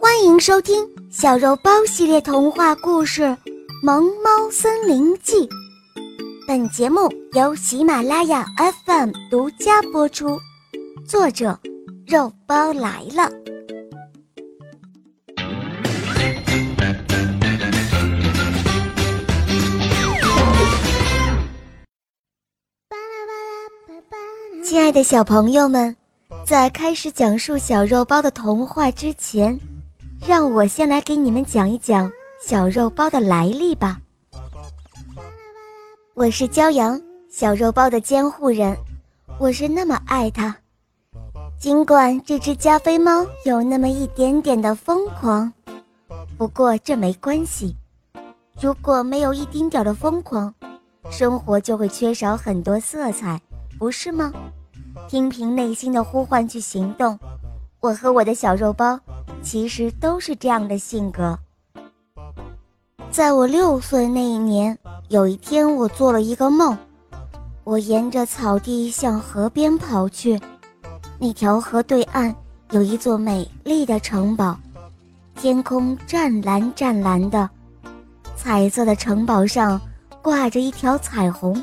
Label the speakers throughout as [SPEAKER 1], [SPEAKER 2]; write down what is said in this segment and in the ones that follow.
[SPEAKER 1] 欢迎收听小肉包系列童话故事《萌猫森林记》。本节目由喜马拉雅 FM 独家播出，作者肉包来了。亲爱的小朋友们，在开始讲述小肉包的童话之前，让我先来给你们讲一讲小肉包的来历吧。我是骄阳，小肉包的监护人，我是那么爱它。尽管这只加菲猫有那么一点点的疯狂，不过这没关系。如果没有一丁点的疯狂，生活就会缺少很多色彩，不是吗？听凭内心的呼唤去行动。我和我的小肉包其实都是这样的性格。在我六岁那一年，有一天我做了一个梦，我沿着草地向河边跑去。那条河对岸有一座美丽的城堡，天空湛蓝湛蓝的，彩色的城堡上挂着一条彩虹。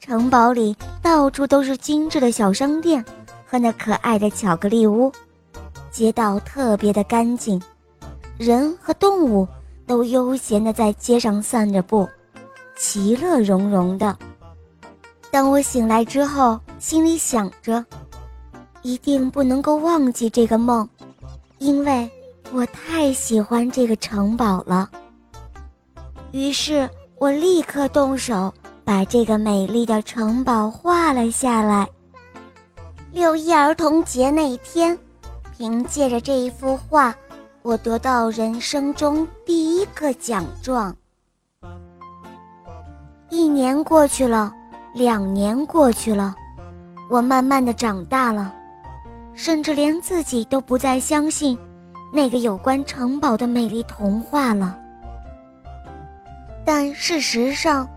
[SPEAKER 1] 城堡里到处都是精致的小商店和那可爱的巧克力屋，街道特别的干净，人和动物都悠闲地在街上散着步，其乐融融的。当我醒来之后，心里想着，一定不能够忘记这个梦，因为我太喜欢这个城堡了。于是我立刻动手。把这个美丽的城堡画了下来。六一儿童节那一天，凭借着这一幅画，我得到人生中第一个奖状。一年过去了，两年过去了，我慢慢的长大了，甚至连自己都不再相信那个有关城堡的美丽童话了。但事实上，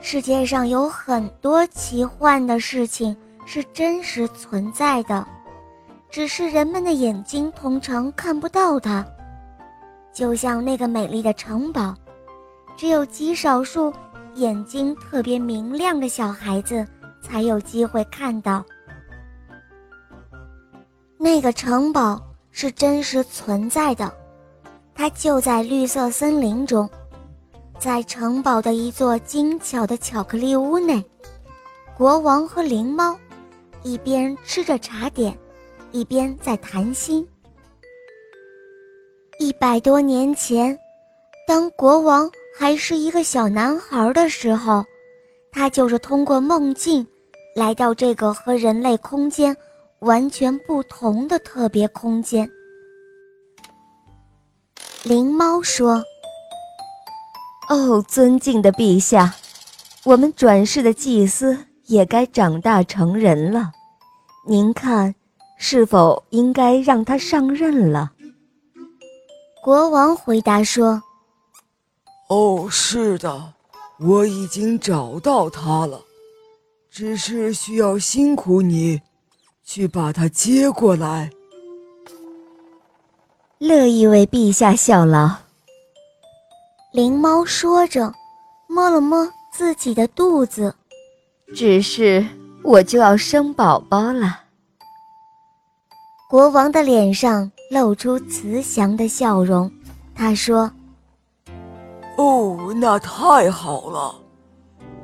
[SPEAKER 1] 世界上有很多奇幻的事情是真实存在的，只是人们的眼睛通常看不到它。就像那个美丽的城堡，只有极少数眼睛特别明亮的小孩子才有机会看到。那个城堡是真实存在的，它就在绿色森林中。在城堡的一座精巧的巧克力屋内，国王和灵猫一边吃着茶点，一边在谈心。一百多年前，当国王还是一个小男孩的时候，他就是通过梦境来到这个和人类空间完全不同的特别空间。灵猫说。
[SPEAKER 2] 哦，尊敬的陛下，我们转世的祭司也该长大成人了，您看，是否应该让他上任了？
[SPEAKER 1] 国王回答说：“
[SPEAKER 3] 哦，是的，我已经找到他了，只是需要辛苦你去把他接过来。”
[SPEAKER 2] 乐意为陛下效劳。
[SPEAKER 1] 灵猫说着，摸了摸自己的肚子。
[SPEAKER 2] 只是我就要生宝宝了。
[SPEAKER 1] 国王的脸上露出慈祥的笑容，他说：“
[SPEAKER 3] 哦，那太好了，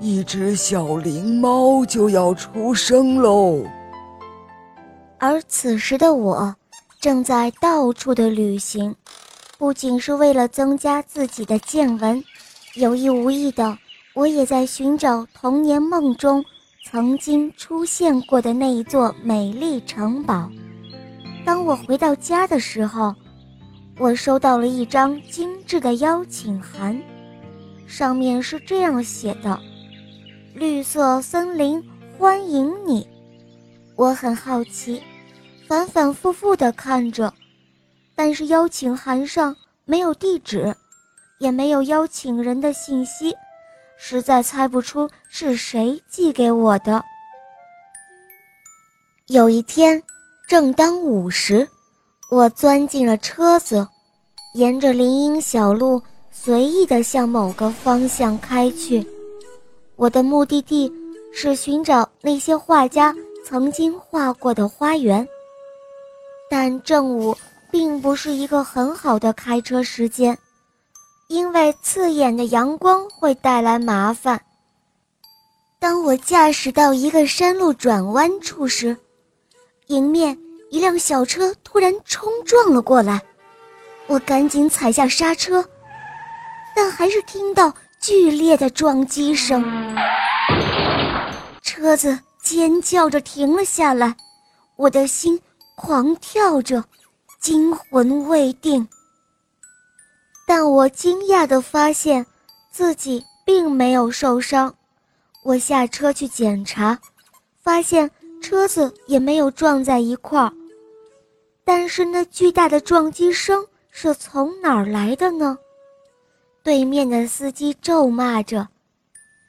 [SPEAKER 3] 一只小灵猫就要出生喽。”
[SPEAKER 1] 而此时的我，正在到处的旅行。不仅是为了增加自己的见闻，有意无意的，我也在寻找童年梦中曾经出现过的那一座美丽城堡。当我回到家的时候，我收到了一张精致的邀请函，上面是这样写的：“绿色森林欢迎你。”我很好奇，反反复复地看着。但是邀请函上没有地址，也没有邀请人的信息，实在猜不出是谁寄给我的。有一天，正当午时，我钻进了车子，沿着林荫小路随意地向某个方向开去。我的目的地是寻找那些画家曾经画过的花园。但正午并不是一个很好的开车时间，因为刺眼的阳光会带来麻烦。当我驾驶到一个山路转弯处时，迎面。一辆小车突然冲撞了过来，我赶紧踩下刹车，但还是听到剧烈的撞击声。车子尖叫着停了下来，我的心狂跳着，惊魂未定。但我惊讶地发现自己并没有受伤，我下车去检查，发现车子也没有撞在一块儿。但是那巨大的撞击声是从哪儿来的呢？对面的司机咒骂着：“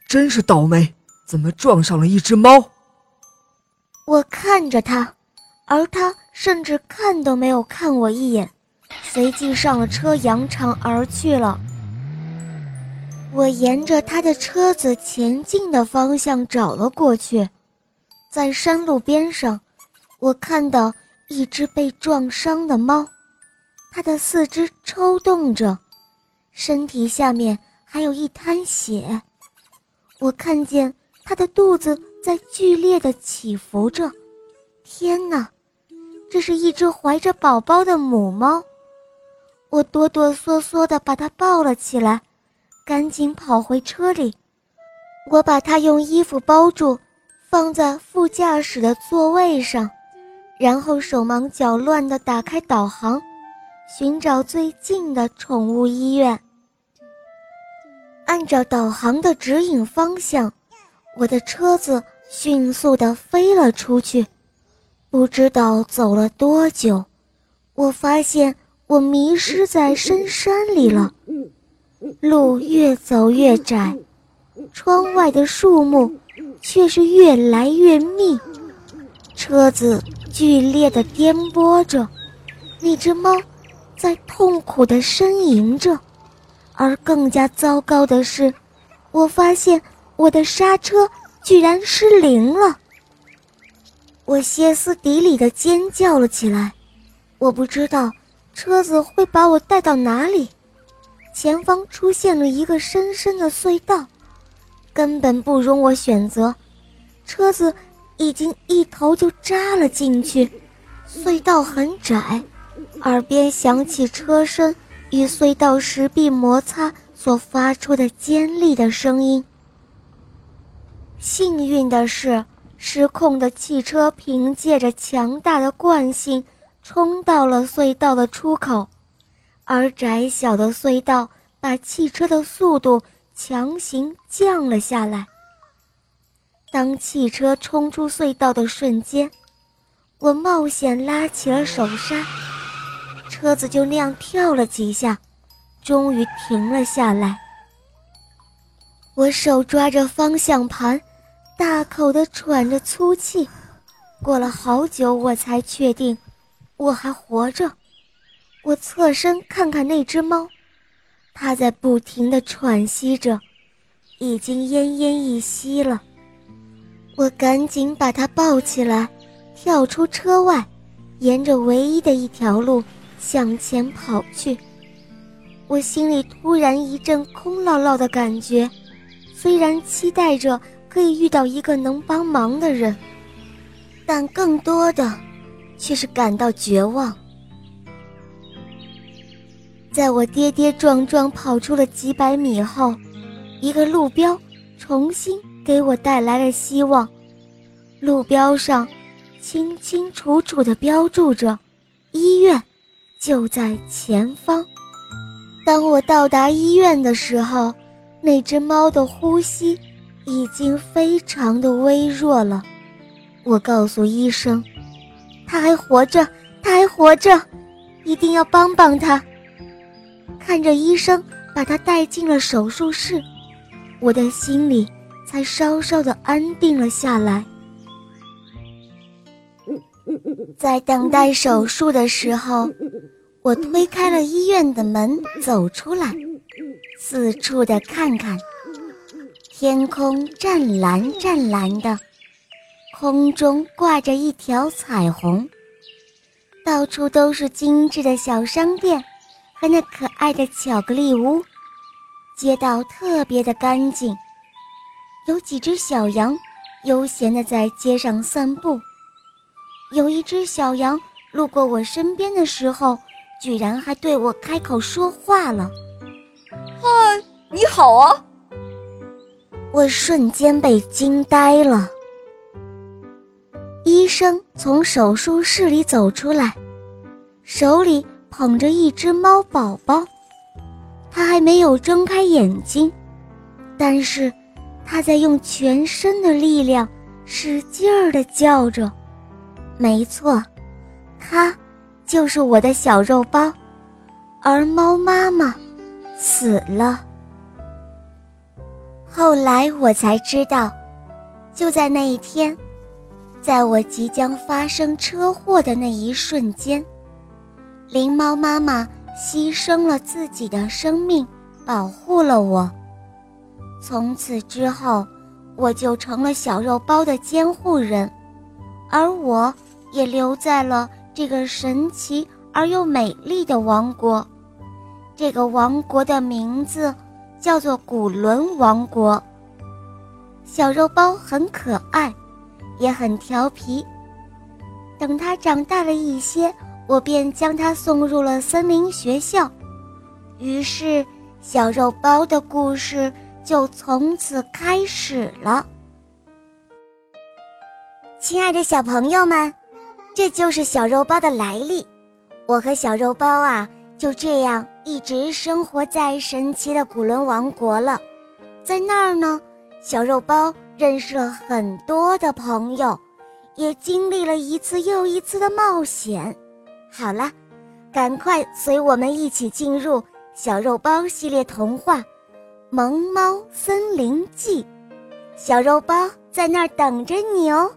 [SPEAKER 3] 真是倒霉，怎么撞上了一只猫？”
[SPEAKER 1] 我看着他，而他甚至看都没有看我一眼，随即上了车，扬长而去了。我沿着他的车子前进的方向找了过去，在山路边上，我看到。一只被撞伤的猫，它的四肢抽动着，身体下面还有一滩血。我看见它的肚子在剧烈的起伏着。天哪，这是一只怀着宝宝的母猫！我哆哆嗦嗦地把它抱了起来，赶紧跑回车里。我把它用衣服包住，放在副驾驶的座位上。然后手忙脚乱地打开导航，寻找最近的宠物医院。按照导航的指引方向，我的车子迅速地飞了出去。不知道走了多久，我发现我迷失在深山里了。路越走越窄，窗外的树木却是越来越密。车子。剧烈的颠簸着，那只猫在痛苦地呻吟着，而更加糟糕的是，我发现我的刹车居然失灵了。我歇斯底里地尖叫了起来，我不知道车子会把我带到哪里。前方出现了一个深深的隧道，根本不容我选择，车子。已经一头就扎了进去，隧道很窄，耳边响起车身与隧道石壁摩擦所发出的尖利的声音。幸运的是，失控的汽车凭借着强大的惯性冲到了隧道的出口，而窄小的隧道把汽车的速度强行降了下来。当汽车冲出隧道的瞬间，我冒险拉起了手刹，车子就那样跳了几下，终于停了下来。我手抓着方向盘，大口地喘着粗气。过了好久，我才确定我还活着。我侧身看看那只猫，它在不停地喘息着，已经奄奄一息了。我赶紧把它抱起来，跳出车外，沿着唯一的一条路向前跑去。我心里突然一阵空落落的感觉，虽然期待着可以遇到一个能帮忙的人，但更多的却是感到绝望。在我跌跌撞撞跑出了几百米后，一个路标重新。给我带来了希望。路标上清清楚楚地标注着“医院就在前方”。当我到达医院的时候，那只猫的呼吸已经非常的微弱了。我告诉医生：“他还活着，他还活着，一定要帮帮他。”看着医生把他带进了手术室，我的心里。才稍稍的安定了下来。在等待手术的时候，我推开了医院的门，走出来，四处的看看。天空湛蓝湛蓝的，空中挂着一条彩虹，到处都是精致的小商店和那可爱的巧克力屋，街道特别的干净，有几只小羊悠闲的在街上散步。有一只小羊路过我身边的时候，居然还对我开口说话了：“
[SPEAKER 2] 嗨，你好啊！”
[SPEAKER 1] 我瞬间被惊呆了。医生从手术室里走出来，手里捧着一只猫宝宝。他还没有睁开眼睛，但是他在用全身的力量使劲儿地叫着。没错，他就是我的小肉包，而猫妈妈死了。后来我才知道，就在那一天，在我即将发生车祸的那一瞬间，灵猫妈妈牺牲了自己的生命，保护了我。从此之后，我就成了小肉包的监护人，而我也留在了这个神奇而又美丽的王国。这个王国的名字。叫做古伦王国。小肉包很可爱，也很调皮。等它长大了一些，我便将它送入了森林学校。于是，小肉包的故事就从此开始了。亲爱的小朋友们，这就是小肉包的来历。我和小肉包啊。就这样一直生活在神奇的古伦王国了，在那儿呢，小肉包认识了很多的朋友，也经历了一次又一次的冒险。好了，赶快随我们一起进入小肉包系列童话《萌猫森林记》，小肉包在那儿等着你哦。